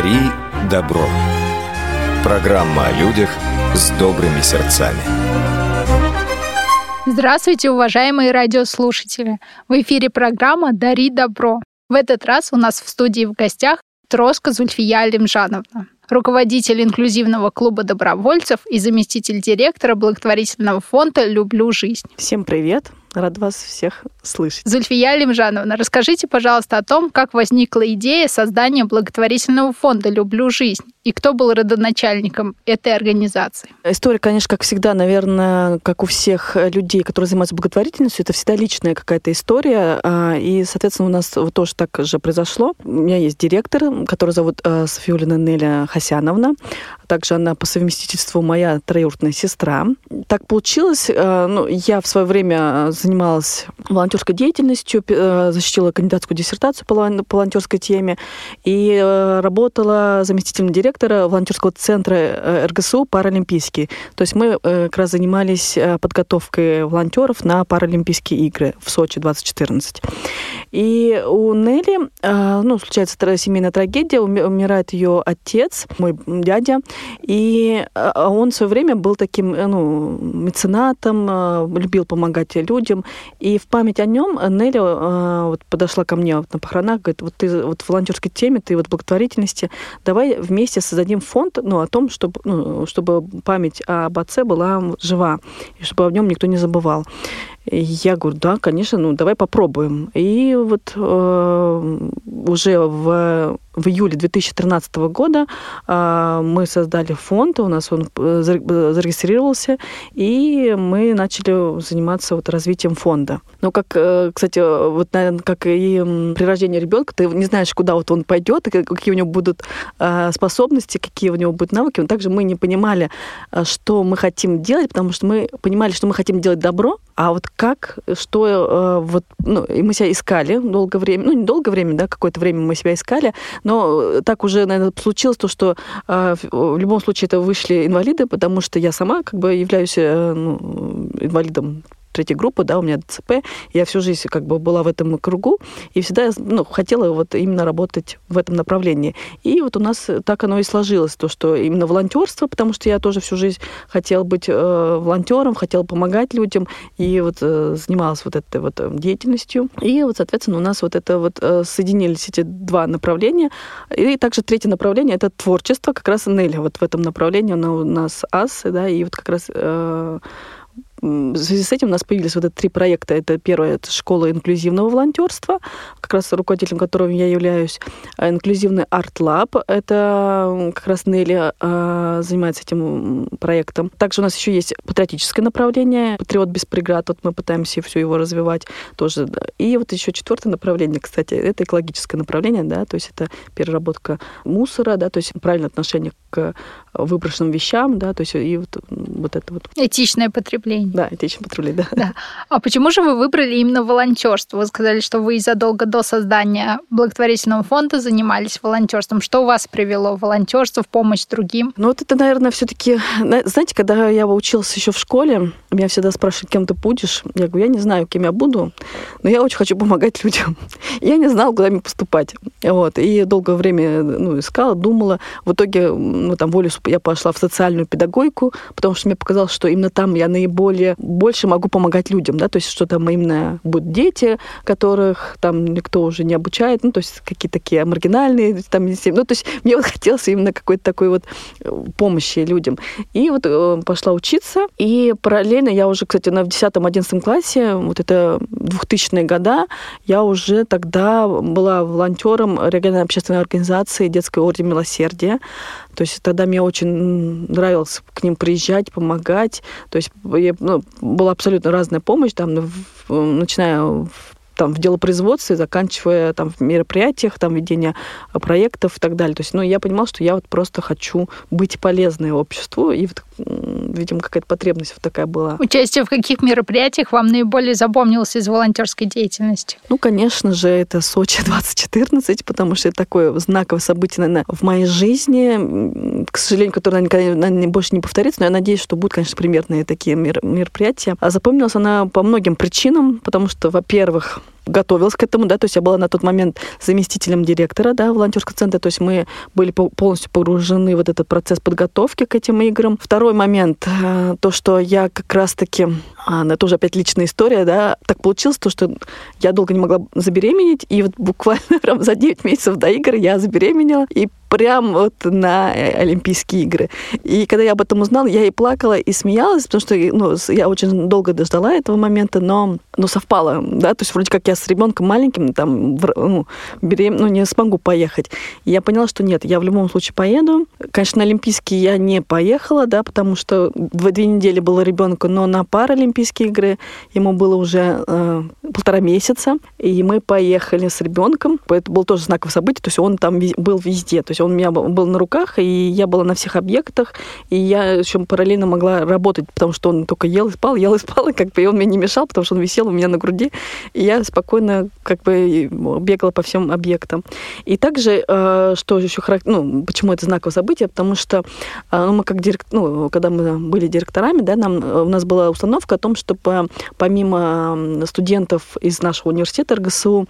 Дари добро. Программа о людях с добрыми сердцами. Здравствуйте, уважаемые радиослушатели! В эфире программа «Дари добро». В этот раз у нас в студии в гостях Троска Зульфия Алимжановна, руководитель инклюзивного клуба добровольцев и заместитель директора благотворительного фонда «Люблю жизнь». Всем привет! Рад вас всех слышать. Зульфия Алимжановна, расскажите, пожалуйста, о том, как возникла идея создания благотворительного фонда «Люблю жизнь» и кто был родоначальником этой организации? История, конечно, как всегда, наверное, как у всех людей, которые занимаются благотворительностью, это всегда личная какая-то история. А, и, соответственно, у нас вот тоже так же произошло. У меня есть директор, который зовут э, Софиулина Неля Хасяновна. Также она по совместительству моя троюродная сестра. Так получилось, э, ну, я в свое время занималась волонтерской деятельностью, защитила кандидатскую диссертацию по волонтерской теме и работала заместителем директора директора волонтерского центра э, РГСУ «Паралимпийский». То есть мы э, как раз занимались э, подготовкой волонтеров на Паралимпийские игры в Сочи 2014. И у Нелли, ну, случается семейная трагедия, умирает ее отец, мой дядя, и он в свое время был таким, ну, меценатом, любил помогать людям, и в память о нем Нелли вот подошла ко мне на похоронах, говорит, вот ты вот в волонтерской теме, ты вот в благотворительности, давай вместе вместе создадим фонд ну, о том, чтобы, ну, чтобы память об отце была жива, и чтобы о нем никто не забывал. Я говорю, да, конечно, ну давай попробуем. И вот э, уже в в июле 2013 года а, мы создали фонд, у нас он э, зарегистрировался, и мы начали заниматься вот развитием фонда. Но как, э, кстати, вот, наверное, как и при рождении ребенка, ты не знаешь, куда вот он пойдет, какие у него будут а, способности, какие у него будут навыки. Также мы не понимали, а, что мы хотим делать, потому что мы понимали, что мы хотим делать добро, а вот как, что, э, вот, ну, и мы себя искали долгое время, ну, не долгое время, да, какое-то время мы себя искали, но так уже, наверное, случилось то, что э, в любом случае это вышли инвалиды, потому что я сама как бы являюсь э, ну, инвалидом третьей группы, да, у меня ДЦП, я всю жизнь как бы была в этом кругу, и всегда ну, хотела вот именно работать в этом направлении. И вот у нас так оно и сложилось, то, что именно волонтерство, потому что я тоже всю жизнь хотела быть э, волонтером, хотела помогать людям, и вот э, занималась вот этой вот э, деятельностью. И вот, соответственно, у нас вот это вот э, соединились эти два направления. И также третье направление — это творчество, как раз Нелли вот в этом направлении, она у нас ас, да, и вот как раз э, в связи с этим у нас появились вот эти три проекта. Это первое, это школа инклюзивного волонтерства, как раз руководителем которого я являюсь. А инклюзивный арт-лаб, это как раз Нелли э, занимается этим проектом. Также у нас еще есть патриотическое направление, патриот без преград, вот мы пытаемся все его развивать тоже. И вот еще четвертое направление, кстати, это экологическое направление, да, то есть это переработка мусора, да, то есть правильное отношение к выброшенным вещам, да, то есть и вот, вот это вот. Этичное потребление. Да, этичное потребление, да. да. А почему же вы выбрали именно волонтерство? Вы сказали, что вы задолго до создания благотворительного фонда занимались волонтерством. Что у вас привело в волонтерство, в помощь другим? Ну, вот это, наверное, все-таки, знаете, когда я учился еще в школе, меня всегда спрашивают, кем ты будешь. Я говорю, я не знаю, кем я буду, но я очень хочу помогать людям. Я не знала, куда мне поступать. Вот. И долгое время ну, искала, думала. В итоге, ну, там, волю я пошла в социальную педагогику, потому что мне показалось, что именно там я наиболее более, больше могу помогать людям, да, то есть что там именно будут дети, которых там никто уже не обучает, ну, то есть какие-то такие маргинальные, там, ну, то есть мне вот хотелось именно какой-то такой вот э, помощи людям. И вот э, пошла учиться, и параллельно я уже, кстати, на в 10-11 классе, вот это 2000-е года, я уже тогда была волонтером региональной общественной организации «Детская орден милосердия». То есть тогда мне очень нравилось к ним приезжать, помогать. То есть я, ну, была абсолютно разная помощь, там, начиная там, в делопроизводстве, заканчивая там, в мероприятиях, там, ведение проектов и так далее. То есть, ну, я понимала, что я вот просто хочу быть полезной обществу, и вот, видимо, какая-то потребность вот такая была. Участие в каких мероприятиях вам наиболее запомнилось из волонтерской деятельности? Ну, конечно же, это Сочи 2014, потому что это такое знаковое событие, наверное, в моей жизни, к сожалению, которое никогда наверное, больше не повторится, но я надеюсь, что будут, конечно, примерные такие мероприятия. А запомнилась она по многим причинам, потому что, во-первых, готовилась к этому, да, то есть я была на тот момент заместителем директора, да, волонтерского центра, то есть мы были полностью погружены в вот этот процесс подготовки к этим играм. Второй момент, э, то, что я как раз-таки, а, это уже опять личная история, да, так получилось то, что я долго не могла забеременеть, и вот буквально прям за 9 месяцев до игр я забеременела, и прям вот на э, Олимпийские игры. И когда я об этом узнала, я и плакала, и смеялась, потому что ну, я очень долго дождала этого момента, но ну, совпало, да, то есть вроде как я с ребенком маленьким, там, ну, берем, ну, не смогу поехать. И я поняла, что нет, я в любом случае поеду. Конечно, на Олимпийские я не поехала, да, потому что две недели было ребенку, но на Паралимпийские игры ему было уже э, полтора месяца, и мы поехали с ребенком. Это было тоже знаковое событие, то есть он там был везде, то есть он у меня был на руках, и я была на всех объектах, и я еще параллельно могла работать, потому что он только ел и спал, ел и спал, и как бы и он мне не мешал, потому что он висел у меня на груди, и я спокойно как бы бегала по всем объектам. И также, э, что еще характер... ну, почему это знаковое событие, потому что э, ну, мы как директ... ну, когда мы были директорами, да, нам, у нас была установка том, чтобы помимо студентов из нашего университета РГСУ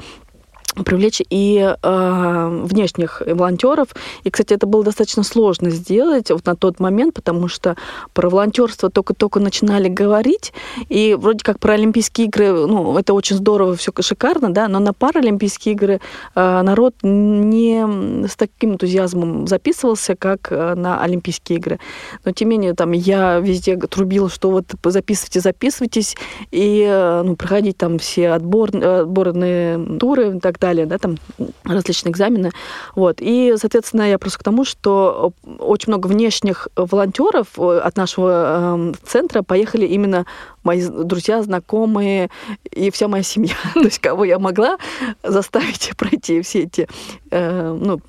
привлечь и э, внешних волонтеров. И, кстати, это было достаточно сложно сделать вот на тот момент, потому что про волонтерство только-только начинали говорить, и вроде как про Олимпийские игры, ну, это очень здорово, все шикарно, да, но на Паралимпийские игры э, народ не с таким энтузиазмом записывался, как э, на Олимпийские игры. Но, тем не менее, там я везде трубила, что вот записывайте, записывайтесь, и, э, ну, проходить там все отбор, отборные туры так далее, да, там различные экзамены. Вот. И, соответственно, я просто к тому, что очень много внешних волонтеров э, от нашего э, центра поехали именно мои друзья, знакомые и вся моя семья. То есть кого я могла заставить пройти все эти, э, ну,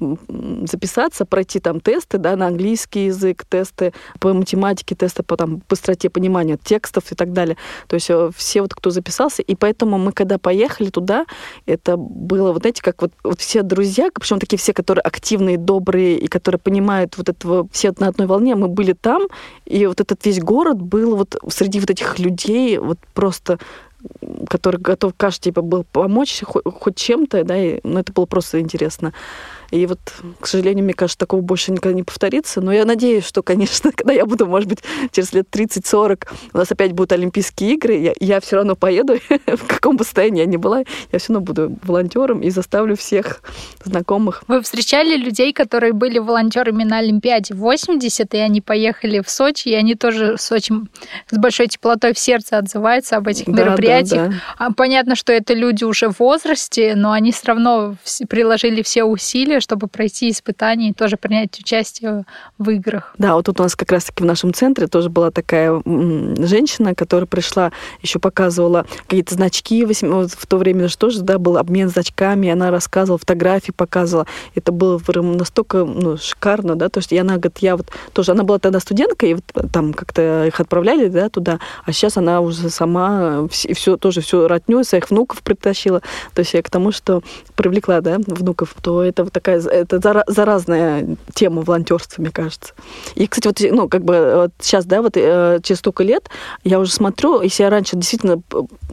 записаться, пройти там тесты, да, на английский язык, тесты по математике, тесты по там быстроте понимания текстов и так далее. То есть э, все вот, кто записался, и поэтому мы, когда поехали туда, это было, вот знаете, как вот, вот все друзья, причем такие все, которые активные, добрые, и которые понимают вот этого, все на одной волне, мы были там, и вот этот весь город был вот среди вот этих людей, людей, вот просто который готов, каждый типа был помочь хоть, хоть чем-то, да, и, ну, это было просто интересно. И вот, к сожалению, мне кажется, такого больше никогда не повторится. Но я надеюсь, что, конечно, когда я буду, может быть, через лет 30-40, у нас опять будут Олимпийские игры, я, я все равно поеду, в каком бы состоянии я ни была, я все равно буду волонтером и заставлю всех знакомых. Вы встречали людей, которые были волонтерами на Олимпиаде 80, и они поехали в Сочи, и они тоже в Сочи с большой теплотой в сердце отзываются об этих да, мероприятиях. Да, да. Понятно, что это люди уже в возрасте, но они все равно приложили все усилия, чтобы пройти испытания и тоже принять участие в играх. Да, вот тут у нас как раз-таки в нашем центре тоже была такая женщина, которая пришла, еще показывала какие-то значки в то время же тоже, да, был обмен значками, она рассказывала, фотографии показывала. Это было настолько ну, шикарно, да, то есть и она говорит, я вот тоже, она была тогда студенткой, и вот там как-то их отправляли, да, туда, а сейчас она уже сама все, все тоже все родню своих внуков притащила. То есть я к тому, что привлекла, да, внуков, то это вот такая такая это заразная тема волонтерства, мне кажется. И, кстати, вот, ну, как бы вот сейчас, да, вот э, через столько лет я уже смотрю, если я раньше действительно,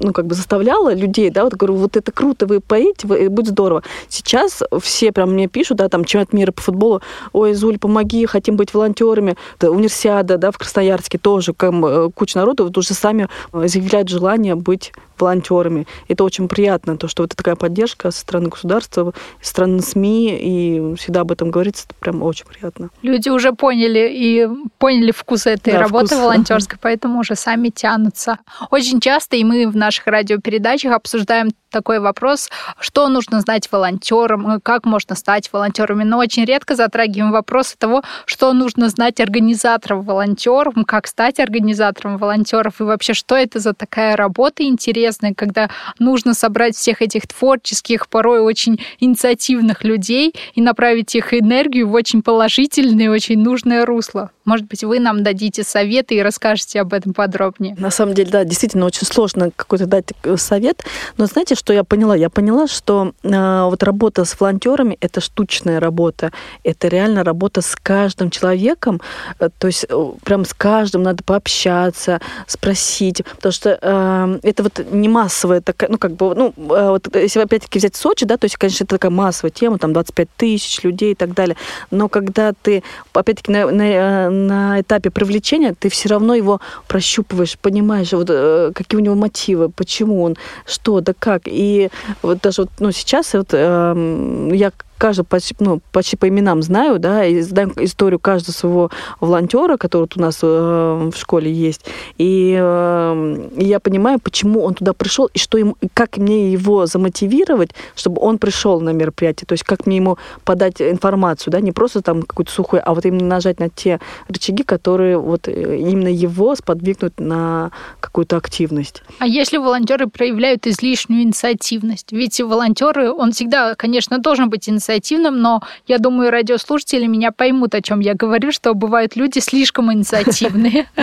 ну, как бы заставляла людей, да, вот говорю, вот это круто, вы поедете, вы, будет здорово. Сейчас все прям мне пишут, да, там, чемпионат мира по футболу, ой, Зуль, помоги, хотим быть волонтерами. Да, универсиада, да, в Красноярске тоже, как, э, куча народу вот уже сами э, заявляют желание быть волонтерами. Это очень приятно, то, что вот такая поддержка со стороны государства, со стороны СМИ, и всегда об этом говорится, это прям очень приятно. Люди уже поняли и поняли вкус этой да, работы вкус. волонтерской, поэтому уже сами тянутся. Очень часто и мы в наших радиопередачах обсуждаем такой вопрос, что нужно знать волонтерам, как можно стать волонтерами, но очень редко затрагиваем вопросы того, что нужно знать организаторам волонтеров, как стать организатором волонтеров и вообще, что это за такая работа интересная, когда нужно собрать всех этих творческих, порой очень инициативных людей и направить их энергию в очень положительное, очень нужное русло. Может быть, вы нам дадите советы и расскажете об этом подробнее. На самом деле, да, действительно очень сложно какой-то дать совет. Но знаете, что я поняла? Я поняла, что э, вот работа с волонтерами это штучная работа. Это реально работа с каждым человеком. Э, то есть э, прям с каждым надо пообщаться, спросить. Потому что э, это вот не массовая такая, ну, как бы, ну, э, вот если опять-таки взять Сочи, да, то есть, конечно, это такая массовая тема, там 25 тысяч людей и так далее. Но когда ты, опять-таки, на, на, э, на этапе привлечения, ты все равно его прощупываешь, понимаешь, вот, э, какие у него мотивы, почему он, что, да как. И вот даже вот, ну, сейчас вот, э, я каждый почти, ну, почти по именам знаю, да, и знаю историю каждого своего волонтера, который вот у нас э, в школе есть. И э, я понимаю, почему он туда пришел, и что ему, как мне его замотивировать, чтобы он пришел на мероприятие. То есть как мне ему подать информацию, да, не просто там какую-то сухую, а вот именно нажать на те рычаги, которые вот э, именно его сподвигнут на какую-то активность. А если волонтеры проявляют излишнюю инициативность? Ведь волонтеры, он всегда, конечно, должен быть инициативным, инициативным, но я думаю, радиослушатели меня поймут, о чем я говорю, что бывают люди слишком инициативные.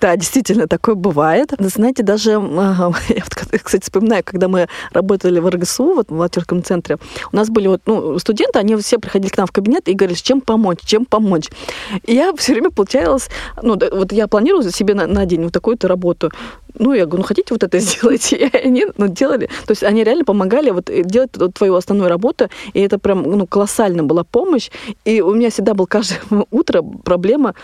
Да, действительно, такое бывает. Знаете, даже, я, кстати, вспоминаю, когда мы работали в РГСУ, вот в волонтерском центре, у нас были вот, ну, студенты, они все приходили к нам в кабинет и говорили, чем помочь, чем помочь. И я все время получалось, ну, вот я планирую себе на день вот такую-то работу. Ну, я говорю, ну, хотите вот это сделать? И они ну, делали. То есть они реально помогали вот делать твою основную работу, и это прям ну, колоссальная была помощь. И у меня всегда был каждое утро проблема,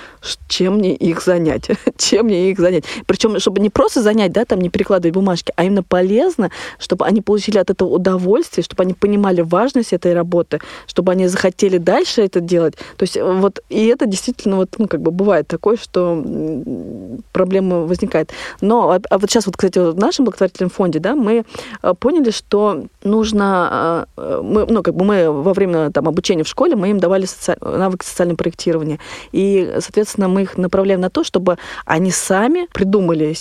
чем мне их занять, чем мне их занять. Причем, чтобы не просто занять, да, там не перекладывать бумажки, а именно полезно, чтобы они получили от этого удовольствие, чтобы они понимали важность этой работы, чтобы они захотели дальше это делать. То есть вот, и это действительно вот, ну, как бы бывает такое, что проблема возникает. Но а, а вот сейчас вот, кстати, в нашем благотворительном фонде, да, мы э, поняли, что нужно, э, мы, ну, как бы мы во время там, обучения в школе, мы им давали соци... навыки социального проектирования. И, соответственно, мы их направляем на то, чтобы они сами придумали,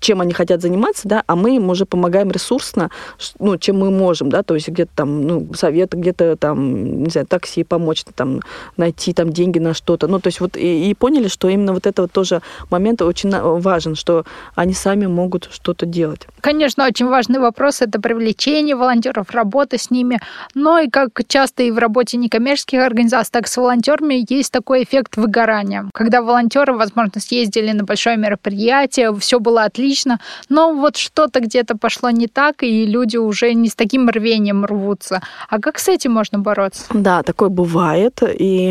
чем они хотят заниматься, да, а мы им уже помогаем ресурсно, ну, чем мы можем, да, то есть где-то там, ну, советы, где-то там, не знаю, такси помочь, там, найти там деньги на что-то. Ну, то есть вот и, и поняли, что именно вот это вот тоже момент очень важен, что они сами сами могут что-то делать. Конечно, очень важный вопрос – это привлечение волонтеров, работа с ними. Но и как часто и в работе некоммерческих организаций, так и с волонтерами есть такой эффект выгорания. Когда волонтеры, возможно, съездили на большое мероприятие, все было отлично, но вот что-то где-то пошло не так, и люди уже не с таким рвением рвутся. А как с этим можно бороться? Да, такое бывает. И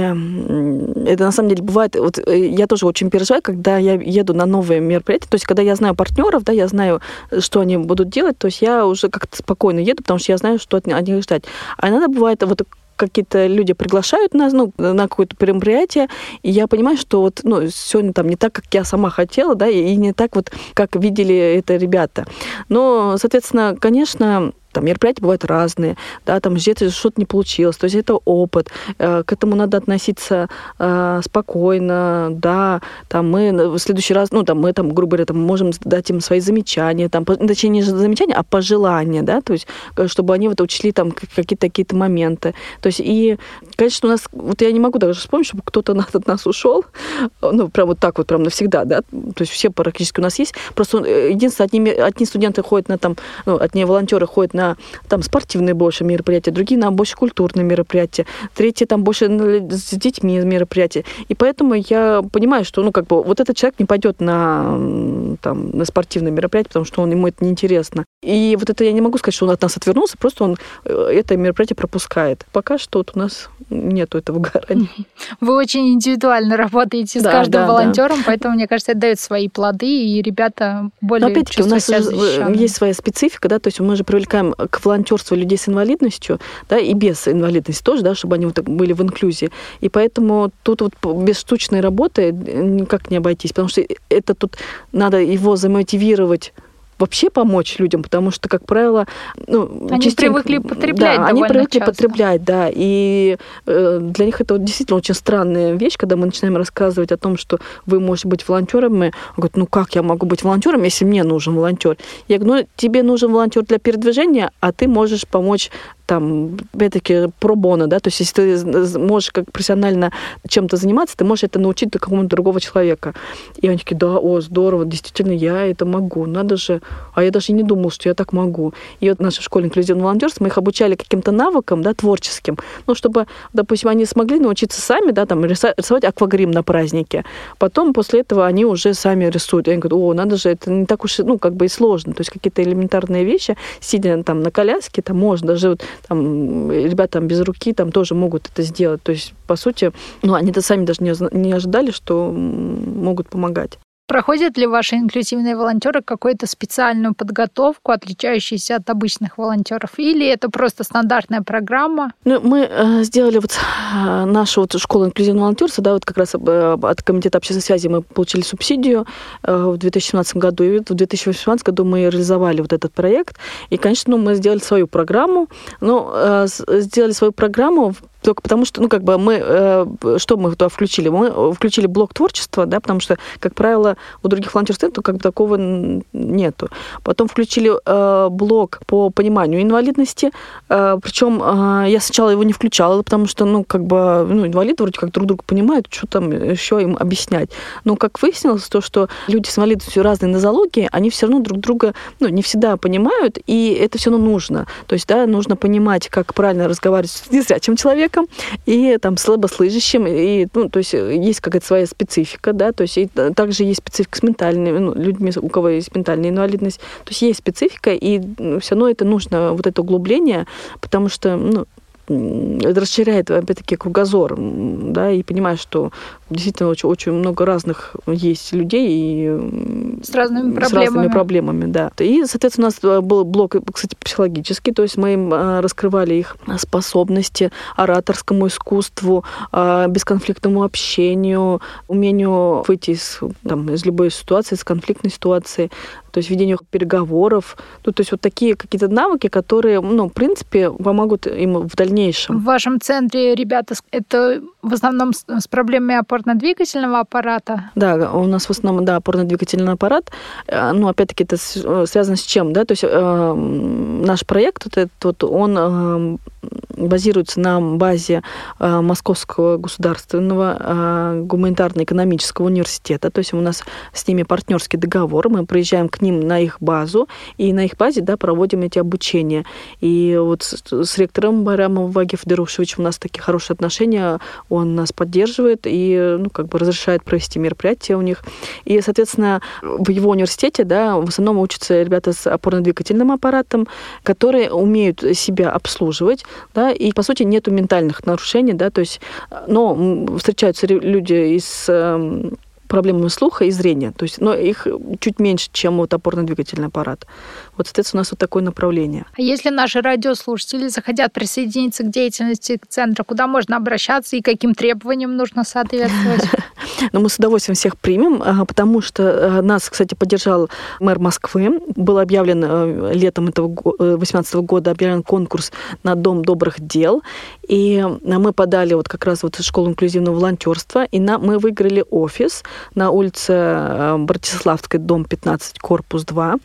это на самом деле бывает. Вот э, я тоже очень переживаю, когда я еду на новые мероприятия, то есть когда я знаю партнера, партнеров, да, я знаю, что они будут делать, то есть я уже как-то спокойно еду, потому что я знаю, что от них ждать. А иногда бывает вот какие-то люди приглашают нас ну, на какое-то мероприятие, и я понимаю, что вот ну, сегодня там не так, как я сама хотела, да, и не так вот, как видели это ребята. Но, соответственно, конечно, там мероприятия бывают разные, да, там где-то что-то не получилось, то есть это опыт, э, к этому надо относиться э, спокойно, да, там мы в следующий раз, ну, там мы там, грубо говоря, там можем дать им свои замечания, там, точнее, не замечания, а пожелания, да, то есть, э, чтобы они вот учли там какие-то какие-то моменты, то есть, и, конечно, у нас, вот я не могу даже вспомнить, чтобы кто-то от нас ушел, ну, прям вот так вот, прям навсегда, да, то есть все практически у нас есть, просто единственное, одни, одни студенты ходят на там, ну, одни волонтеры ходят на на там, спортивные больше мероприятия, другие на больше культурные мероприятия, третьи там больше с детьми мероприятия. И поэтому я понимаю, что ну, как бы, вот этот человек не пойдет на, там, на спортивное мероприятие, потому что он, ему это неинтересно. И вот это я не могу сказать, что он от нас отвернулся, просто он э, это мероприятие пропускает. Пока что вот у нас нету этого выгорания. Вы очень индивидуально работаете с да, каждым да, волонтером, да. поэтому, мне кажется, это дает свои плоды, и ребята более Но опять-таки, у нас есть своя специфика, да, то есть мы же привлекаем к волонтерству людей с инвалидностью, да, и без инвалидности тоже, да, чтобы они вот были в инклюзии. И поэтому тут вот без штучной работы никак не обойтись, потому что это тут надо его замотивировать вообще помочь людям, потому что, как правило, ну, они привыкли потреблять. Да, они привыкли часто. потреблять, да. И э, для них это вот действительно очень странная вещь, когда мы начинаем рассказывать о том, что вы можете быть волонтерами. Он говорит, ну как я могу быть волонтером, если мне нужен волонтер? Я говорю, ну тебе нужен волонтер для передвижения, а ты можешь помочь там, опять-таки, пробона, да, то есть если ты можешь как профессионально чем-то заниматься, ты можешь это научить какому-то другого человека. И они такие, да, о, здорово, действительно, я это могу, надо же. А я даже не думал, что я так могу. И вот наша школа инклюзивного волонтерства, мы их обучали каким-то навыкам, да, творческим, ну, чтобы, допустим, они смогли научиться сами, да, там, рисовать аквагрим на празднике. Потом, после этого, они уже сами рисуют. И они говорят, о, надо же, это не так уж, ну, как бы и сложно. То есть какие-то элементарные вещи, сидя там на коляске, там можно, даже вот, там, ребята без руки там тоже могут это сделать. То есть, по сути, ну, они-то сами даже не, не ожидали, что могут помогать. Проходят ли ваши инклюзивные волонтеры какую-то специальную подготовку, отличающуюся от обычных волонтеров? Или это просто стандартная программа? Ну, мы э, сделали вот э, нашу вот школу инклюзивного волонтерства, да, вот как раз от Комитета общественной связи мы получили субсидию э, в 2017 году, и в 2018 году мы реализовали вот этот проект. И, конечно, ну, мы сделали свою программу, но э, сделали свою программу только потому что, ну, как бы мы, э, что мы туда включили? Мы включили блок творчества, да, потому что, как правило, у других волонтерств как бы такого нету. Потом включили э, блок по пониманию инвалидности, э, причем э, я сначала его не включала, потому что, ну, как бы, ну, инвалиды вроде как друг друга понимают, что там еще им объяснять. Но, как выяснилось, то, что люди с инвалидностью разные нозологии, они все равно друг друга, ну, не всегда понимают, и это все равно нужно. То есть, да, нужно понимать, как правильно разговаривать с незрячим человеком, человеком и там слабослышащим, и, ну, то есть есть какая-то своя специфика, да, то есть и также есть специфика с ментальной, ну, людьми, у кого есть ментальная инвалидность, то есть есть специфика, и все равно это нужно, вот это углубление, потому что, ну, расширяет, опять-таки, кругозор, да, и понимаешь, что действительно очень, очень много разных есть людей и с разными проблемами. С разными проблемами, да. И, соответственно, у нас э, был блок, кстати, психологический, то есть мы им э, раскрывали их способности ораторскому искусству, э, бесконфликтному общению, умению выйти из, там, из любой ситуации, из конфликтной ситуации, то есть ведению переговоров. Ну, то есть вот такие какие-то навыки, которые, ну, в принципе, помогут им в дальнейшем. В вашем центре ребята это в основном с проблемами опорно-двигательного аппарата? Да, у нас в основном, да, опорно-двигательный аппарат. Э, ну, опять-таки, это э, связано с чем, да? То есть э, наш проект, вот этот, вот, он э, базируется на базе э, Московского государственного э, гуманитарно-экономического университета. То есть у нас с ними партнерский договор, мы приезжаем к ним на их базу, и на их базе да, проводим эти обучения. И вот с, с ректором Байрамом Вагиф Дерушевич у нас такие хорошие отношения, он нас поддерживает и ну, как бы разрешает провести мероприятия у них. И, соответственно, в его университете да, в основном учатся ребята с опорно-двигательным аппаратом, которые умеют себя обслуживать, да, и, по сути, нету ментальных нарушений, да, то есть, но встречаются люди из эм, проблемами слуха и зрения. То есть, но их чуть меньше, чем вот опорно-двигательный аппарат. Вот, соответственно, у нас вот такое направление. А если наши радиослушатели захотят присоединиться к деятельности центра, куда можно обращаться и каким требованиям нужно соответствовать? Но мы с удовольствием всех примем, а, потому что э, нас, кстати, поддержал мэр Москвы. Был объявлен э, летом этого 2018 э, года объявлен конкурс на Дом добрых дел. И мы подали вот как раз вот школу инклюзивного волонтерства, и на, мы выиграли офис на улице э, Братиславской, дом 15, корпус 2.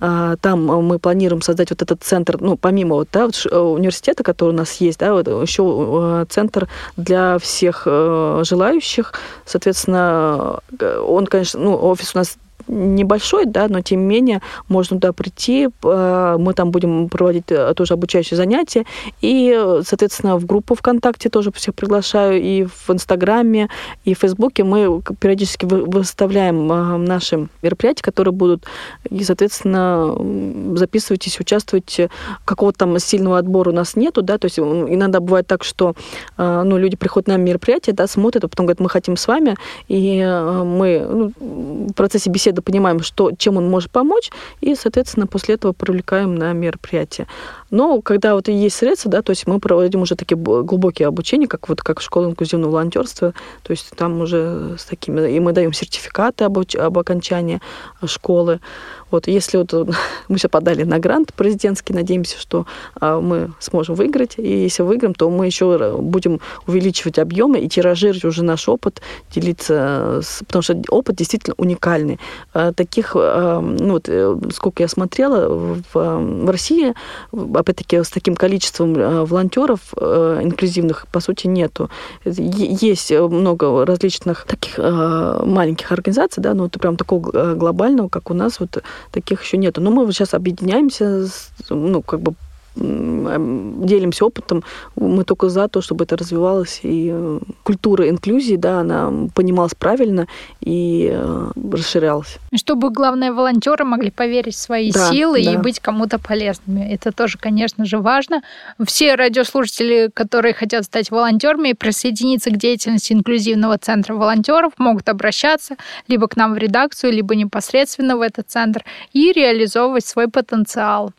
А, там мы планируем создать вот этот центр, ну, помимо вот, да, вот э, университета, который у нас есть, да, вот еще э, центр для всех желающих. Соответственно, он, конечно, ну, офис у нас небольшой, да, но тем не менее можно туда прийти, э, мы там будем проводить э, тоже обучающие занятия, и, соответственно, в группу ВКонтакте тоже всех приглашаю, и в Инстаграме, и в Фейсбуке. Мы периодически выставляем э, наши мероприятия, которые будут, и, соответственно, записывайтесь, участвуйте. Какого-то там сильного отбора у нас нету, да, то есть иногда бывает так, что ну, люди приходят на мероприятие, да, смотрят, а потом говорят, мы хотим с вами, и мы ну, в процессе беседы беседы понимаем, что, чем он может помочь, и, соответственно, после этого привлекаем на мероприятие. Но когда вот есть средства, да, то есть мы проводим уже такие глубокие обучения, как вот как школа инклюзивного волонтерства, то есть там уже с такими, и мы даем сертификаты об, об окончании школы. Вот если вот мы сейчас подали на грант президентский, надеемся, что а, мы сможем выиграть. И если выиграем, то мы еще будем увеличивать объемы и тиражировать уже наш опыт, делиться, с, потому что опыт действительно уникальный. Таких, ну вот, э, сколько я смотрела, в, в России опять-таки, с таким количеством волонтеров инклюзивных, по сути, нету. Есть много различных таких маленьких организаций, да, но вот прям такого глобального, как у нас, вот таких еще нету. Но мы вот сейчас объединяемся, ну, как бы делимся опытом. Мы только за то, чтобы это развивалось. И э, культура инклюзии, да, она понималась правильно и э, расширялась. Чтобы, главное, волонтеры могли поверить в свои да, силы да. и быть кому-то полезными. Это тоже, конечно же, важно. Все радиослушатели, которые хотят стать волонтерами и присоединиться к деятельности инклюзивного центра волонтеров, могут обращаться либо к нам в редакцию, либо непосредственно в этот центр и реализовывать свой потенциал.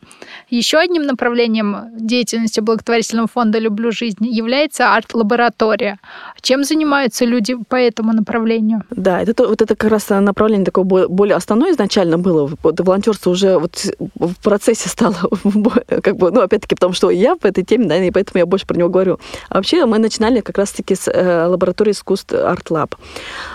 Еще одним направлением направлением деятельности благотворительного фонда «Люблю жизнь» является арт-лаборатория. Чем занимаются люди по этому направлению? Да, это вот это как раз направление такое более основное изначально было. Вот волонтерство уже вот в процессе стало, как бы, ну, опять-таки, потому что я в этой теме, да, и поэтому я больше про него говорю. А вообще мы начинали как раз-таки с э, лаборатории искусств Art Lab.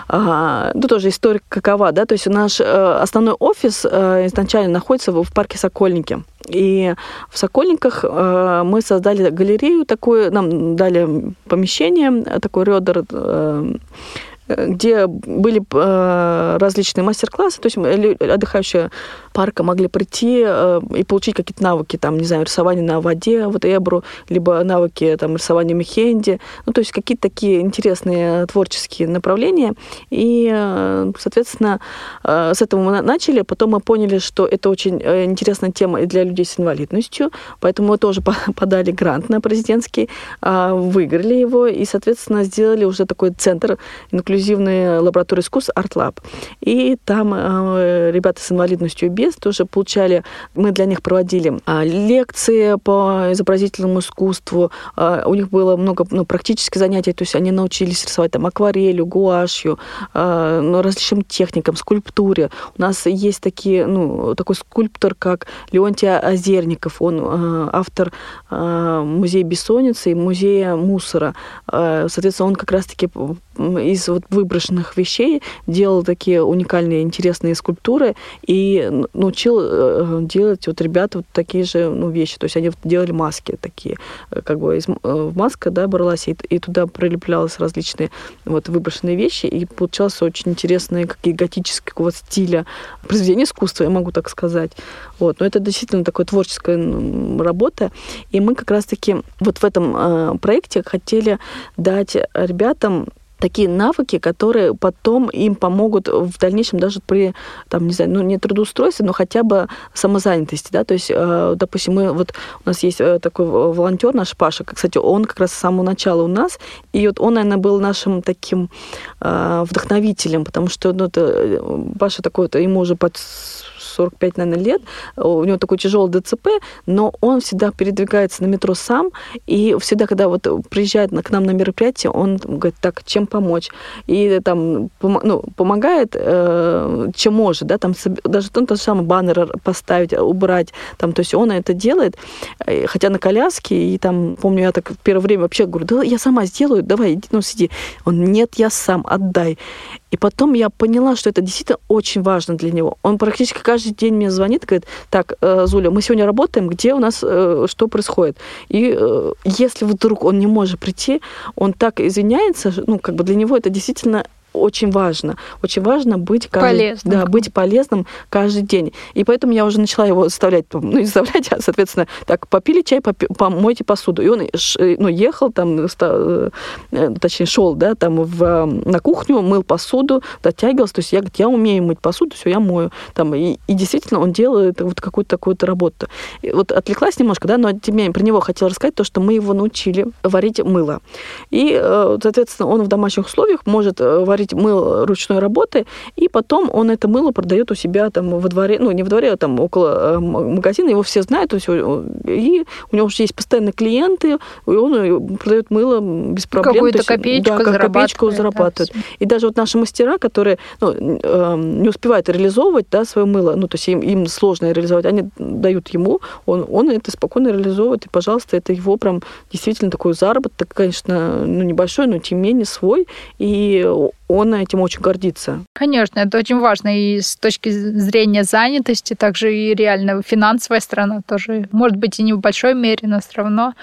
А, ну, тоже история какова, да, то есть наш э, основной офис э, изначально находится в парке Сокольники. И в Сокольниках э, мы создали галерею такую, нам дали помещение, такой Рёдер, э, где были э, различные мастер-классы, то есть отдыхающие парка могли прийти э, и получить какие-то навыки, там, не знаю, рисование на воде, вот Эбру, либо навыки там, рисования мехенди, ну, то есть какие-то такие интересные творческие направления. И, э, соответственно, с этого мы начали, потом мы поняли, что это очень интересная тема и для людей с инвалидностью, поэтому мы тоже подали грант на президентский, выиграли его и, соответственно, сделали уже такой центр инклюзивной лаборатории искусств Lab. И там ребята с инвалидностью без тоже получали, мы для них проводили а, лекции по изобразительному искусству, а, у них было много ну, практических занятий, то есть они научились рисовать там акварелью, гуашью, а, ну, различным техникам, скульптуре. У нас есть такие, ну, такой скульптор, как Леонтий Озерников, он автор музея бессонницы и музея мусора. Соответственно, он как раз-таки из вот выброшенных вещей делал такие уникальные, интересные скульптуры и научил э, делать вот ребята вот такие же ну, вещи. То есть они делали маски такие, э, как бы из, э, маска, да, бралась, и, и туда прилеплялись различные вот выброшенные вещи, и получался очень интересные какие готического стиля произведения искусства, я могу так сказать. Вот. Но это действительно такая творческая работа, и мы как раз-таки вот в этом э, проекте хотели дать ребятам такие навыки, которые потом им помогут в дальнейшем даже при, там, не знаю, ну, не трудоустройстве, но хотя бы самозанятости, да, то есть, э, допустим, мы, вот у нас есть э, такой волонтер наш Паша, кстати, он как раз с самого начала у нас, и вот он, наверное, был нашим таким э, вдохновителем, потому что, ну, это, Паша такой, ему уже под 45, наверное, лет, у него такой тяжелый ДЦП, но он всегда передвигается на метро сам, и всегда, когда вот приезжает к нам на мероприятие, он говорит, так, чем помочь? И там ну, помогает, э, чем может, да, там даже он тот же самый баннер поставить, убрать, там, то есть он это делает, э, хотя на коляске, и там, помню, я так в первое время вообще говорю, да я сама сделаю, давай, иди, ну, сиди. Он, нет, я сам, отдай. И потом я поняла, что это действительно очень важно для него. Он практически каждый день мне звонит и говорит, так, э, Зуля, мы сегодня работаем, где у нас э, что происходит? И э, если вдруг он не может прийти, он так извиняется, ну, как бы для него это действительно очень важно. Очень важно быть, каждый, полезным. Да, быть полезным каждый день. И поэтому я уже начала его заставлять, ну, не заставлять, а, соответственно, так, попили чай, попи, помойте посуду. И он ну, ехал там, э, точнее, шел, да, там в, на кухню, мыл посуду, дотягивался. То есть я, я умею мыть посуду, все, я мою. Там, и, и действительно он делает вот какую-то такую работу. И вот отвлеклась немножко, да, но тем не менее про него хотела рассказать то, что мы его научили варить мыло. И, э, соответственно, он в домашних условиях может э, варить варить мыло ручной работы, и потом он это мыло продает у себя там во дворе, ну, не во дворе, а там около э, магазина, его все знают, то есть, и у него уже есть постоянные клиенты, и он э, продает мыло без проблем. Какую-то копеечку да, как зарабатывает. Копеечку зарабатывает. Да, и даже вот наши мастера, которые ну, эм, не успевают реализовывать да, свое мыло, ну, то есть им, им сложно реализовать, они дают ему, он, он это спокойно реализовывает, и, пожалуйста, это его прям действительно такой заработок, конечно, ну, небольшой, но тем не менее свой, и он этим очень гордится. Конечно, это очень важно и с точки зрения занятости, также и реально финансовая сторона тоже, может быть, и не в большой мере, но все равно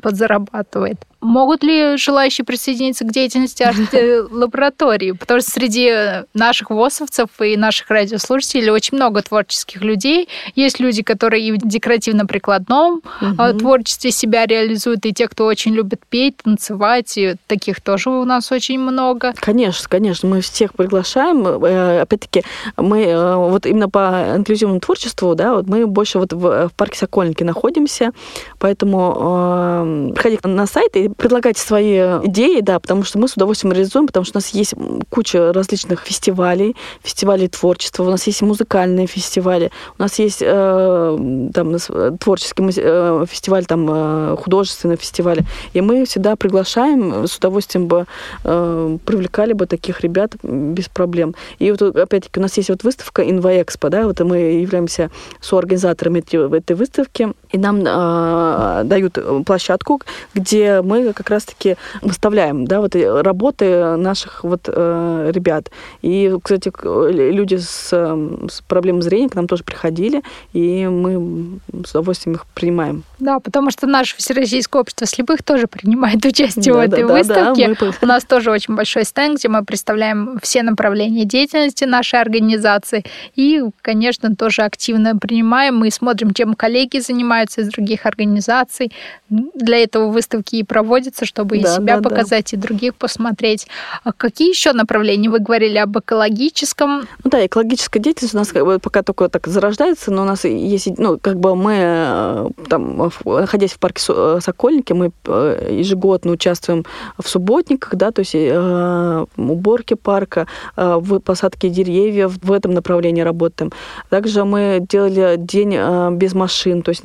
подзарабатывает. Могут ли желающие присоединиться к деятельности арт-лаборатории? Потому что среди наших ВОСовцев и наших радиослушателей очень много творческих людей. Есть люди, которые и в декоративно-прикладном угу. творчестве себя реализуют, и те, кто очень любит петь, танцевать, и таких тоже у нас очень много. Конечно, конечно, мы всех приглашаем. Э, опять-таки, мы э, вот именно по инклюзивному творчеству, да, вот мы больше вот в, в парке Сокольники находимся, поэтому э, приходите на сайт и предлагайте свои идеи, да, потому что мы с удовольствием реализуем, потому что у нас есть куча различных фестивалей, фестивалей творчества, у нас есть музыкальные фестивали, у нас есть э, там творческий э, фестиваль, там э, художественные фестивали, и мы всегда приглашаем, с удовольствием бы э, привлекали бы таких ребят без проблем. И вот опять-таки у нас есть вот выставка InvoExpo, да, вот мы являемся соорганизаторами этой выставки, и нам э, дают площадку, где мы как раз-таки выставляем, да, вот работы наших вот э, ребят. И, кстати, люди с, с проблемой зрения к нам тоже приходили, и мы с удовольствием их принимаем. Да, потому что наше Всероссийское общество слепых тоже принимает участие да, в этой да, выставке. Да, мы... У нас тоже очень большой стенд, где мы представляем все направления деятельности нашей организации. И, конечно, тоже активно принимаем. Мы смотрим, чем коллеги занимаются из других организаций. Для этого выставки и проводим проводится, чтобы да, и себя да, показать, да. и других посмотреть. А какие еще направления? Вы говорили об экологическом. Ну да, экологическая деятельность у нас как бы пока только так зарождается, но у нас есть, ну, как бы мы э, там, находясь в парке э, Сокольники, мы э, ежегодно участвуем в субботниках, да, то есть э, уборке парка, э, в посадке деревьев, в этом направлении работаем. Также мы делали день э, без машин, то есть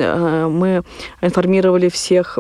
мы информировали всех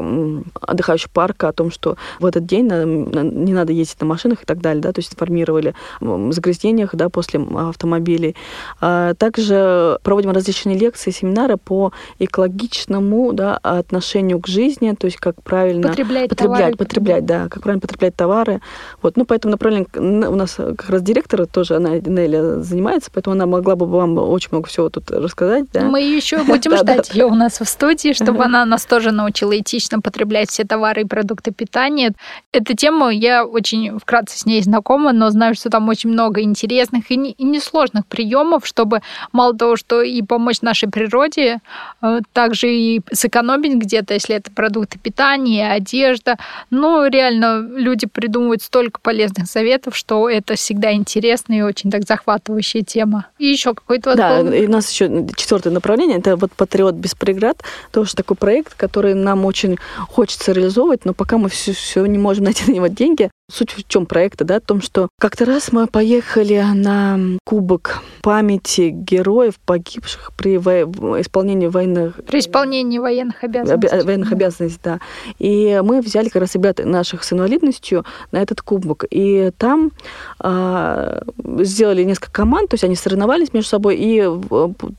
отдыхающих парк парка о том, что в этот день не надо ездить на машинах и так далее, да, то есть информировали о загрязнениях, да, после автомобилей. А также проводим различные лекции, семинары по экологичному, да, отношению к жизни, то есть как правильно потреблять, потреблять, товары, потреблять, да, как правильно потреблять товары. Вот, ну, поэтому направление у нас как раз директор тоже, она, Неля, занимается, поэтому она могла бы вам очень много всего тут рассказать, да. Мы еще будем ждать ее у нас в студии, чтобы она нас тоже научила этично потреблять все товары и продукты питания. Эта тема, я очень вкратце с ней знакома, но знаю, что там очень много интересных и, не, и несложных приемов, чтобы мало того, что и помочь нашей природе, э, также и сэкономить где-то, если это продукты питания, одежда. Ну, реально, люди придумывают столько полезных советов, что это всегда интересно и очень так захватывающая тема. И еще какой-то... Да, и у нас еще четвертое направление, это вот «Патриот без преград», тоже такой проект, который нам очень хочется реализовывать, но пока мы все, все не можем найти на него деньги. Суть в чем проекта, да, в том, что как-то раз мы поехали на кубок памяти героев, погибших при во... исполнении военных... При исполнении военных обязанностей. Оби... Военных обязанностей, да. И мы взяли как раз ребят наших с инвалидностью на этот кубок. И там а, сделали несколько команд, то есть они соревновались между собой, и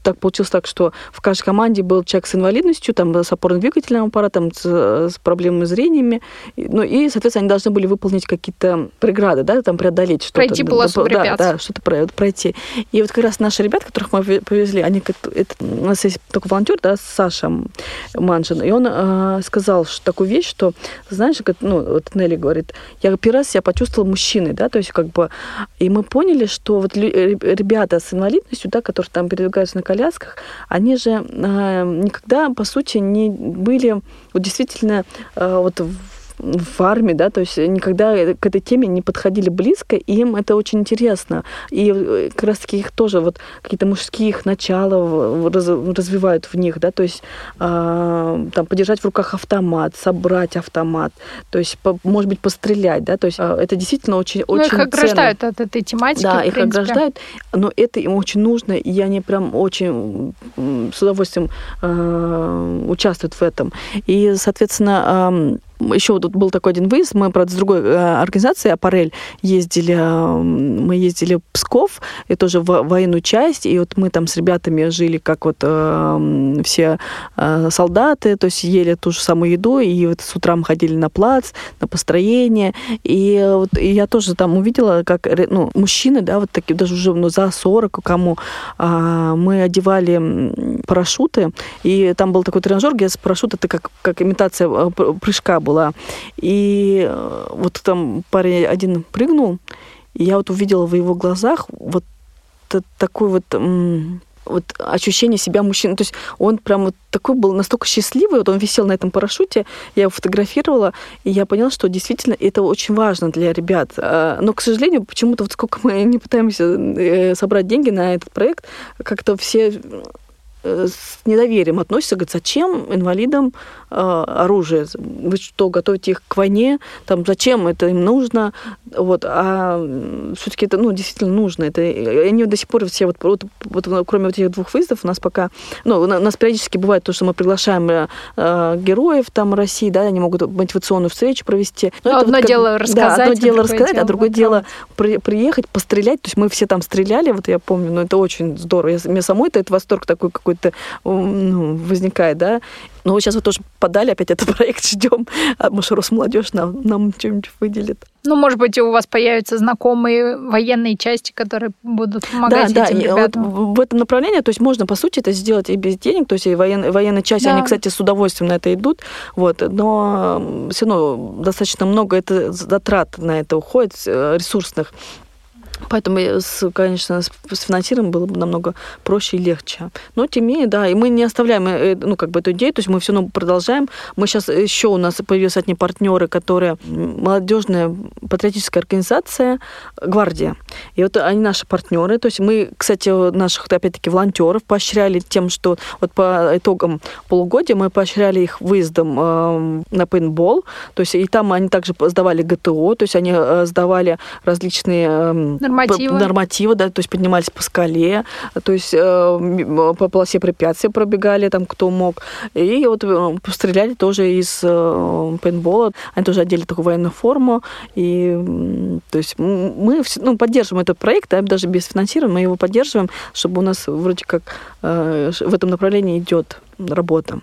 так получилось так, что в каждой команде был человек с инвалидностью, там, с опорно-двигательным аппаратом, с, с проблемами зрения, ну и, соответственно, они должны были выполнить какие-то преграды, да, там преодолеть что-то. Пройти полосу да, да, что-то пройти. И вот как раз наши ребята, которых мы повезли, они как это, у нас есть такой волонтер, да, Саша Манжин, и он э, сказал что, такую вещь, что, знаешь, как, ну, вот Нелли говорит, я первый раз себя почувствовала мужчиной, да, то есть как бы, и мы поняли, что вот ребята с инвалидностью, да, которые там передвигаются на колясках, они же э, никогда, по сути, не были вот действительно э, вот в армии, да, то есть никогда к этой теме не подходили близко, и им это очень интересно. И э, как раз-таки их тоже вот какие-то мужские их начала раз, развивают в них, да, то есть э, там подержать в руках автомат, собрать автомат, то есть, по, может быть, пострелять, да, то есть э, это действительно очень, ну, очень их ограждают от этой тематики, Да, их ограждают, но это им очень нужно, и они прям очень с удовольствием э, участвуют в этом. И, соответственно, э, еще тут был такой один выезд, мы, правда, с другой э, организацией, Аппарель, ездили, мы ездили в Псков, и тоже в военную часть, и вот мы там с ребятами жили, как вот э, все э, солдаты, то есть ели ту же самую еду, и вот с утра мы ходили на плац, на построение, и вот и я тоже там увидела, как ну, мужчины, да, вот такие даже уже ну, за 40, кому а, мы одевали парашюты, и там был такой тренажер, где с парашюта это как, как имитация э, прыжка была. И э, вот там парень один прыгнул, и я вот увидела в его глазах вот такой вот вот ощущение себя мужчины. То есть он прям вот такой был настолько счастливый, вот он висел на этом парашюте, я его фотографировала, и я поняла, что действительно это очень важно для ребят. А, но, к сожалению, почему-то вот сколько мы не пытаемся э, собрать деньги на этот проект, как-то все с недоверием относятся, говорят, зачем инвалидам э, оружие? Вы что, готовите их к войне? Там, зачем это им нужно? Вот, а все-таки это, ну, действительно нужно. Это, они до сих пор все, вот, вот, вот кроме вот этих двух выездов, у нас пока, ну, у нас периодически бывает то, что мы приглашаем э, героев там России, да, они могут мотивационную встречу провести. Но это одно вот, дело как, рассказать, да, одно дело рассказать, дело а другое дело при, приехать, пострелять. То есть мы все там стреляли, вот я помню, но это очень здорово. Я, мне самой это, это восторг такой какой-то какой-то ну, возникает, да. Но вот сейчас вот тоже подали опять этот проект, ждем, а может, Росмолодежь нам, нам что-нибудь выделит. Ну, может быть, у вас появятся знакомые военные части, которые будут помогать да, этим да, ребятам. В этом направлении, то есть можно, по сути, это сделать и без денег, то есть и воен, военные части, да. они, кстати, с удовольствием на это идут, вот, но все равно достаточно много это затрат на это уходит, э, ресурсных. Поэтому, конечно, с финансированием было бы намного проще и легче. Но тем не менее, да, и мы не оставляем э, ну, как бы эту идею, то есть мы все равно продолжаем. Мы сейчас еще у нас появились одни партнеры, которые молодежная патриотическая организация «Гвардия». И вот они наши партнеры. То есть мы, кстати, наших, опять-таки, волонтеров поощряли тем, что вот по итогам полугодия мы поощряли их выездом э, на пейнтбол. То есть и там они также сдавали ГТО, то есть они э, сдавали различные эм, нормативы. нормативы, да, то есть поднимались по скале, то есть э, по полосе препятствий пробегали там кто мог. И вот э, стреляли тоже из э, пейнтбола. Они тоже одели такую военную форму. И то есть мы ну, поддерживаем этот проект, да, даже без финансирования мы его поддерживаем, чтобы у нас вроде как э, в этом направлении идет работа.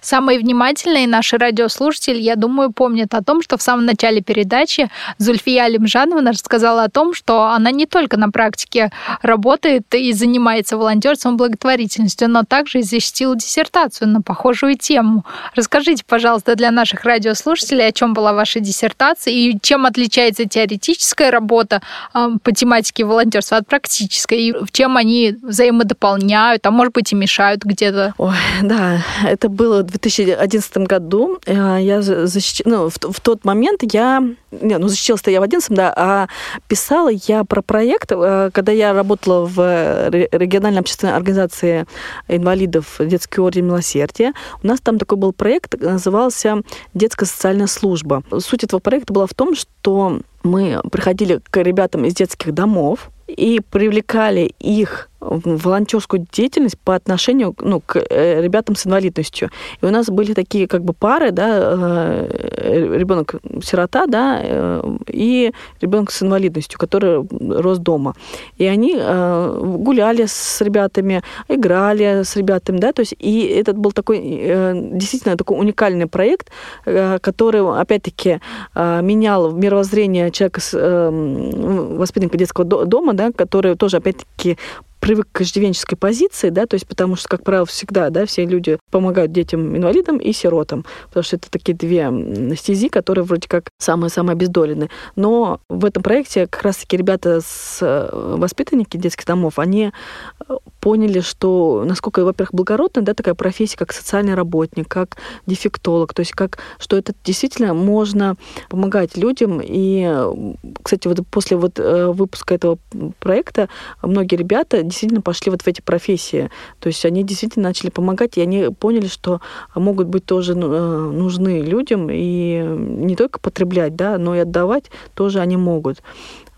Самые внимательные наши радиослушатели, я думаю, помнят о том, что в самом начале передачи Зульфия Алимжановна рассказала о том, что она не только на практике работает и занимается волонтерством благотворительностью, но также и защитила диссертацию на похожую тему. Расскажите, пожалуйста, для наших радиослушателей, о чем была ваша диссертация и чем отличается теоретическая работа по тематике волонтерства от практической, и в чем они взаимодополняют, а может быть и мешают где-то. Ой, да, это было в 2011 году. Э, я защищ... ну, в, в тот момент я... Не, ну, защищалась-то я в 11 да, а писала я про проект, э, когда я работала в региональной общественной организации инвалидов «Детский орден милосердия». У нас там такой был проект, назывался «Детская социальная служба». Суть этого проекта была в том, что мы приходили к ребятам из детских домов и привлекали их волонтерскую деятельность по отношению ну, к э, ребятам с инвалидностью. И у нас были такие как бы пары, да, э, ребенок сирота, да, э, и ребенок с инвалидностью, который рос дома. И они гуляли с ребятами, играли с ребятами, да, то есть и этот был такой действительно такой уникальный проект, который опять-таки менял мировоззрение человека с воспитанника детского дома, да, который тоже опять-таки привык к иждивенческой позиции, да, то есть потому что, как правило, всегда, да, все люди помогают детям-инвалидам и сиротам, потому что это такие две стези, которые вроде как самые-самые обездоленные. Но в этом проекте как раз-таки ребята с э, воспитанники детских домов, они э, поняли, что насколько, во-первых, благородная, да, такая профессия, как социальный работник, как дефектолог, то есть как, что это действительно можно помогать людям. И, кстати, вот после вот э, выпуска этого проекта многие ребята действительно пошли вот в эти профессии. То есть они действительно начали помогать, и они поняли, что могут быть тоже ну, э, нужны людям, и не только потреблять, да, но и отдавать тоже они могут.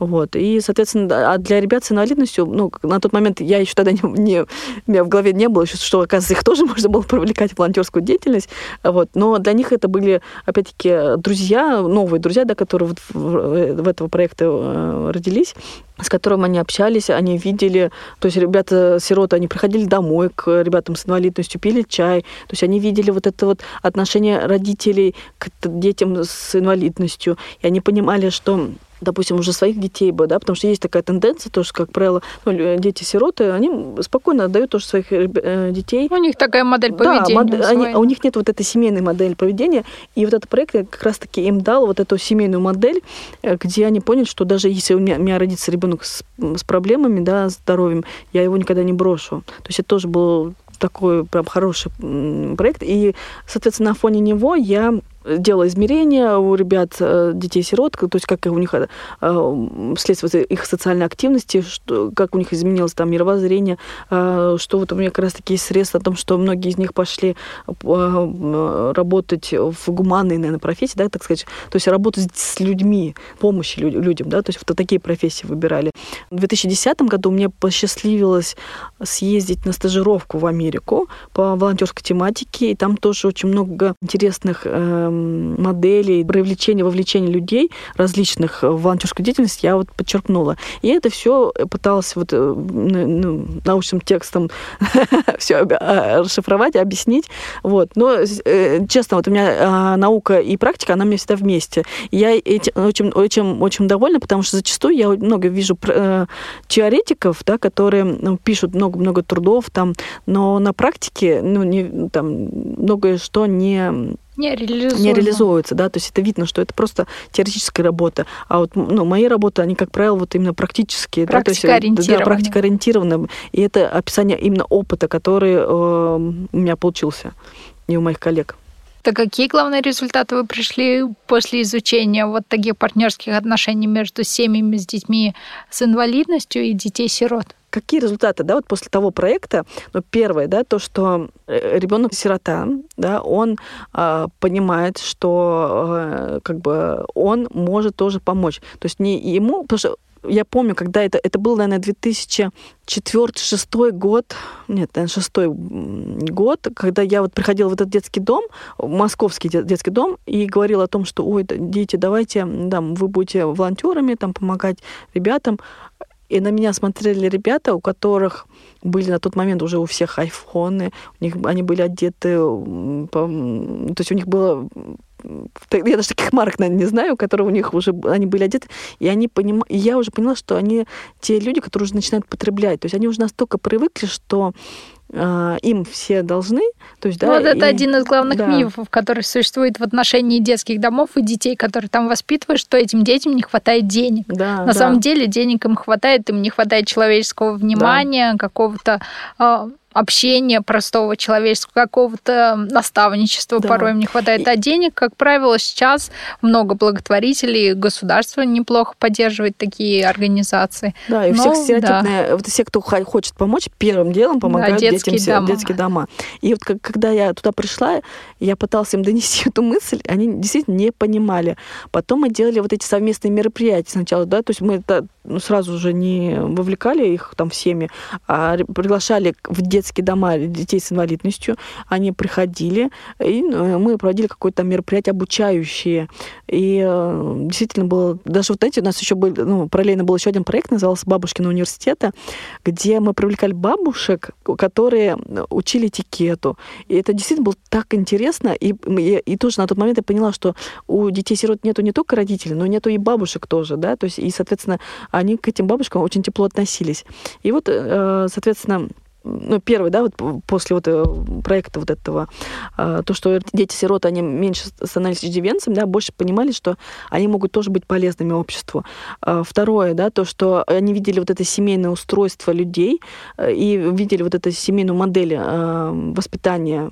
Вот. И, соответственно, а для ребят с инвалидностью, ну, на тот момент я еще тогда не, не, у меня в голове не было, что, оказывается, их тоже можно было привлекать в волонтерскую деятельность. Вот. Но для них это были, опять-таки, друзья, новые друзья, да, которые вот в, в этого проекта э, родились с которым они общались, они видели, то есть ребята-сироты, они приходили домой к ребятам с инвалидностью, пили чай, то есть они видели вот это вот отношение родителей к детям с инвалидностью, и они понимали, что допустим, уже своих детей бы, да, потому что есть такая тенденция, тоже, как правило, ну, дети-сироты, они спокойно отдают тоже своих э, детей. У них такая модель поведения. Да, мод... они, а у них нет вот этой семейной модели поведения, и вот этот проект как раз-таки им дал вот эту семейную модель, э, где они поняли, что даже если у меня, у меня родится ребенок с, с проблемами, да, с здоровьем, я его никогда не брошу. То есть это тоже был такой прям хороший проект. И, соответственно, на фоне него я делала измерения у ребят, э, детей-сирот, то есть как у них э, вследствие их социальной активности, что, как у них изменилось там мировоззрение, э, что вот у меня как раз таки есть средства о том, что многие из них пошли работать в гуманной, наверное, профессии, да, так сказать, то есть работать с людьми, помощи людям, да, то есть вот такие профессии выбирали. В 2010 году мне посчастливилось съездить на стажировку в Америку по волонтерской тематике, и там тоже очень много интересных моделей привлечения, вовлечения людей различных в волонтерскую деятельность я вот подчеркнула. И это все пыталась вот э, ну, научным текстом все а, расшифровать, объяснить. Вот. Но, э, честно, вот у меня а, наука и практика, она меня всегда вместе. я этим очень, очень, очень довольна, потому что зачастую я много вижу э, теоретиков, да, которые ну, пишут много-много трудов, там, но на практике ну, не, там, многое что не не реализуется. не реализуется, да, то есть это видно, что это просто теоретическая работа, а вот, ну, мои работы, они, как правило, вот именно практические, да, то есть, да, практика ориентирована, и это описание именно опыта, который э, у меня получился, и у моих коллег. Так какие главные результаты вы пришли после изучения вот таких партнерских отношений между семьями с детьми с инвалидностью и детей-сирот? Какие результаты, да, вот после того проекта, ну, первое, да, то, что э, ребенок сирота, да, он э, понимает, что э, как бы он может тоже помочь. То есть не ему, потому что я помню, когда это, это был, наверное, 2004-2006 год, нет, наверное, шестой год, когда я вот приходила в этот детский дом, московский детский дом, и говорила о том, что, ой, дети, давайте, да, вы будете волонтерами, там, помогать ребятам. И на меня смотрели ребята, у которых были на тот момент уже у всех айфоны, у них они были одеты, то есть у них было я даже таких марок, наверное, не знаю, которые у них уже они были одеты, и они поним... и я уже поняла, что они те люди, которые уже начинают потреблять. То есть они уже настолько привыкли, что э, им все должны. То есть, да, вот это и... один из главных да. мифов, который существует в отношении детских домов и детей, которые там воспитывают, что этим детям не хватает денег. Да, На да. самом деле денег им хватает, им не хватает человеческого внимания, да. какого-то э, общения простого человеческого, какого-то наставничества да. порой им не хватает. А денег, как правило, сейчас много благотворителей, государство неплохо поддерживает такие организации. Да, и Но, все, да. вот все, кто хочет помочь, первым делом помогают да, детским детские дома. детские дома. И вот когда я туда пришла, я пыталась им донести эту мысль, они действительно не понимали. Потом мы делали вот эти совместные мероприятия сначала, да, то есть мы это ну, сразу же не вовлекали их там в семьи, а приглашали в детские дома детей с инвалидностью. Они приходили, и ну, мы проводили какое-то мероприятие обучающее. И э, действительно было... Даже вот эти у нас еще был, ну, параллельно был еще один проект, назывался «Бабушкина университета», где мы привлекали бабушек, которые учили этикету. И это действительно было так интересно. И, и, и тоже на тот момент я поняла, что у детей-сирот нету не только родителей, но нету и бабушек тоже, да, то есть, и, соответственно, они к этим бабушкам очень тепло относились. И вот, э, соответственно, ну, первый, да, вот после вот э, проекта вот этого, а, то, что дети-сироты, они меньше становились иждивенцами, да, больше понимали, что они могут тоже быть полезными обществу. А, второе, да, то, что они видели вот это семейное устройство людей э, и видели вот эту семейную модель э, воспитания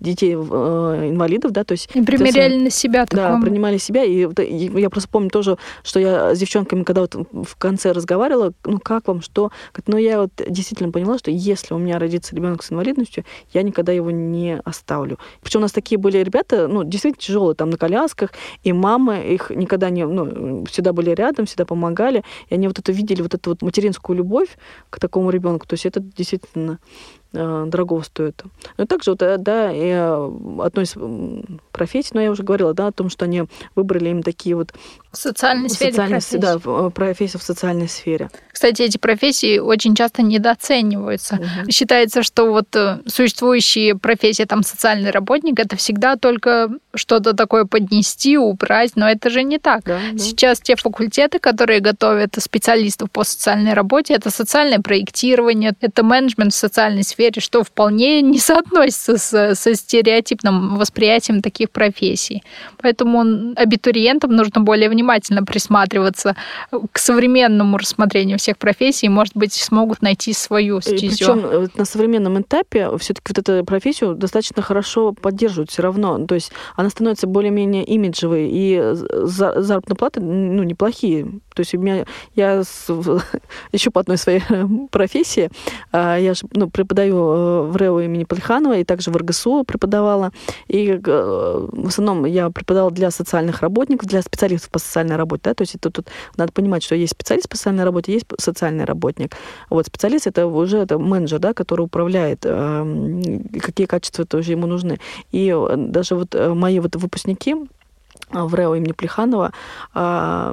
детей-инвалидов, да, то есть... И примеряли на себя Да, принимали себя, и, и я просто помню тоже, что я с девчонками, когда вот в конце разговаривала, ну, как вам, что, ну, я вот действительно поняла, что если если у меня родится ребенок с инвалидностью, я никогда его не оставлю. Причем у нас такие были ребята, ну, действительно тяжелые, там, на колясках, и мамы их никогда не, ну, всегда были рядом, всегда помогали, и они вот это видели, вот эту вот материнскую любовь к такому ребенку. То есть это действительно Э, дорого стоит. Но также вот, э, да, и э, одной из профессий, но я уже говорила, да, о том, что они выбрали им такие вот в социальной сфере социальной, профессии. Да, профессии в социальной сфере. Кстати, эти профессии очень часто недооцениваются. Угу. Считается, что вот существующие профессии, там, социальный работник, это всегда только что-то такое поднести, убрать, но это же не так. Да, да. Сейчас те факультеты, которые готовят специалистов по социальной работе, это социальное проектирование, это менеджмент в социальной сфере, сфере, что вполне не соотносится с, со стереотипным восприятием таких профессий. Поэтому абитуриентам нужно более внимательно присматриваться к современному рассмотрению всех профессий, может быть, смогут найти свою стезю. Причем э, на современном этапе все-таки вот эту профессию достаточно хорошо поддерживают все равно. То есть она становится более-менее имиджевой, и заработные платы ну, неплохие. То есть у меня я с, еще по одной своей профессии, а, я же ну, преподаю э, в РЭО имени Плеханова и также в РГСУ преподавала. И э, в основном я преподавала для социальных работников, для специалистов по социальной работе. Да? То есть это тут надо понимать, что есть специалист по социальной работе, есть социальный работник. Вот специалист это уже это менеджер, да, который управляет, э, какие качества тоже ему нужны. И даже вот мои вот выпускники, в РЭО имени Плеханова. А,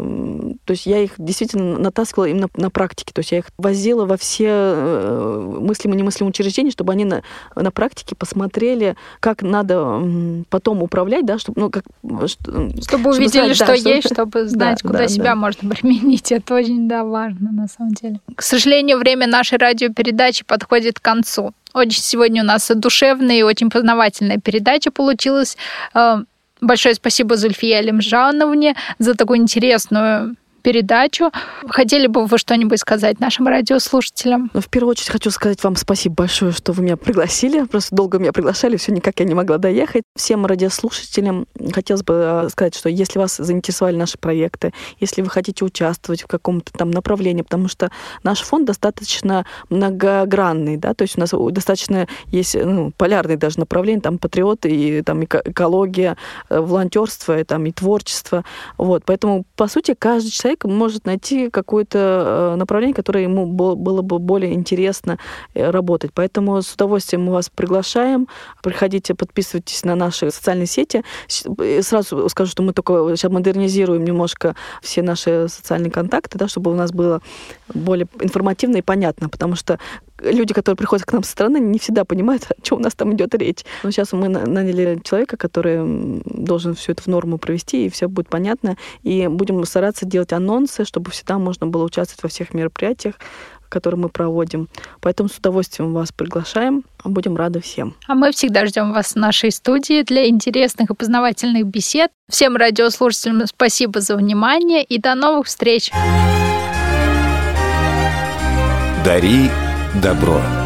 то есть я их действительно натаскивала именно на практике. То есть я их возила во все э, мыслимые и немыслимые учреждения, чтобы они на, на практике посмотрели, как надо потом управлять, да, чтобы, ну, как, чтобы, чтобы увидели, знать, что да, есть, чтобы знать, да, куда да, себя да. можно применить. Это очень да, важно на самом деле. К сожалению, время нашей радиопередачи подходит к концу. Очень сегодня у нас душевная и очень познавательная передача получилась. Большое спасибо Зульфие Алимжановне за такую интересную передачу. Хотели бы вы что-нибудь сказать нашим радиослушателям? Ну, в первую очередь хочу сказать вам спасибо большое, что вы меня пригласили. Просто долго меня приглашали, все никак я не могла доехать. Всем радиослушателям хотелось бы э, сказать, что если вас заинтересовали наши проекты, если вы хотите участвовать в каком-то там направлении, потому что наш фонд достаточно многогранный, да, то есть у нас достаточно есть ну, полярные даже направления, там патриоты и там экология, э, волонтерство, и, там и творчество. Вот, поэтому, по сути, каждый человек человек может найти какое-то э, направление, которое ему было бы более интересно э, работать. Поэтому с удовольствием мы вас приглашаем. Приходите, подписывайтесь на наши социальные сети. Э, сразу скажу, что мы только сейчас модернизируем немножко все наши социальные контакты, да, чтобы у нас было более информативно и понятно, потому что люди, которые приходят к нам со стороны, не всегда понимают, о чем у нас там идет речь. Но сейчас мы наняли человека, который должен все это в норму провести, и все будет понятно. И будем стараться делать анонсы, чтобы всегда можно было участвовать во всех мероприятиях, которые мы проводим. Поэтому с удовольствием вас приглашаем. Будем рады всем. А мы всегда ждем вас в нашей студии для интересных и познавательных бесед. Всем радиослушателям спасибо за внимание и до новых встреч. Дари добро.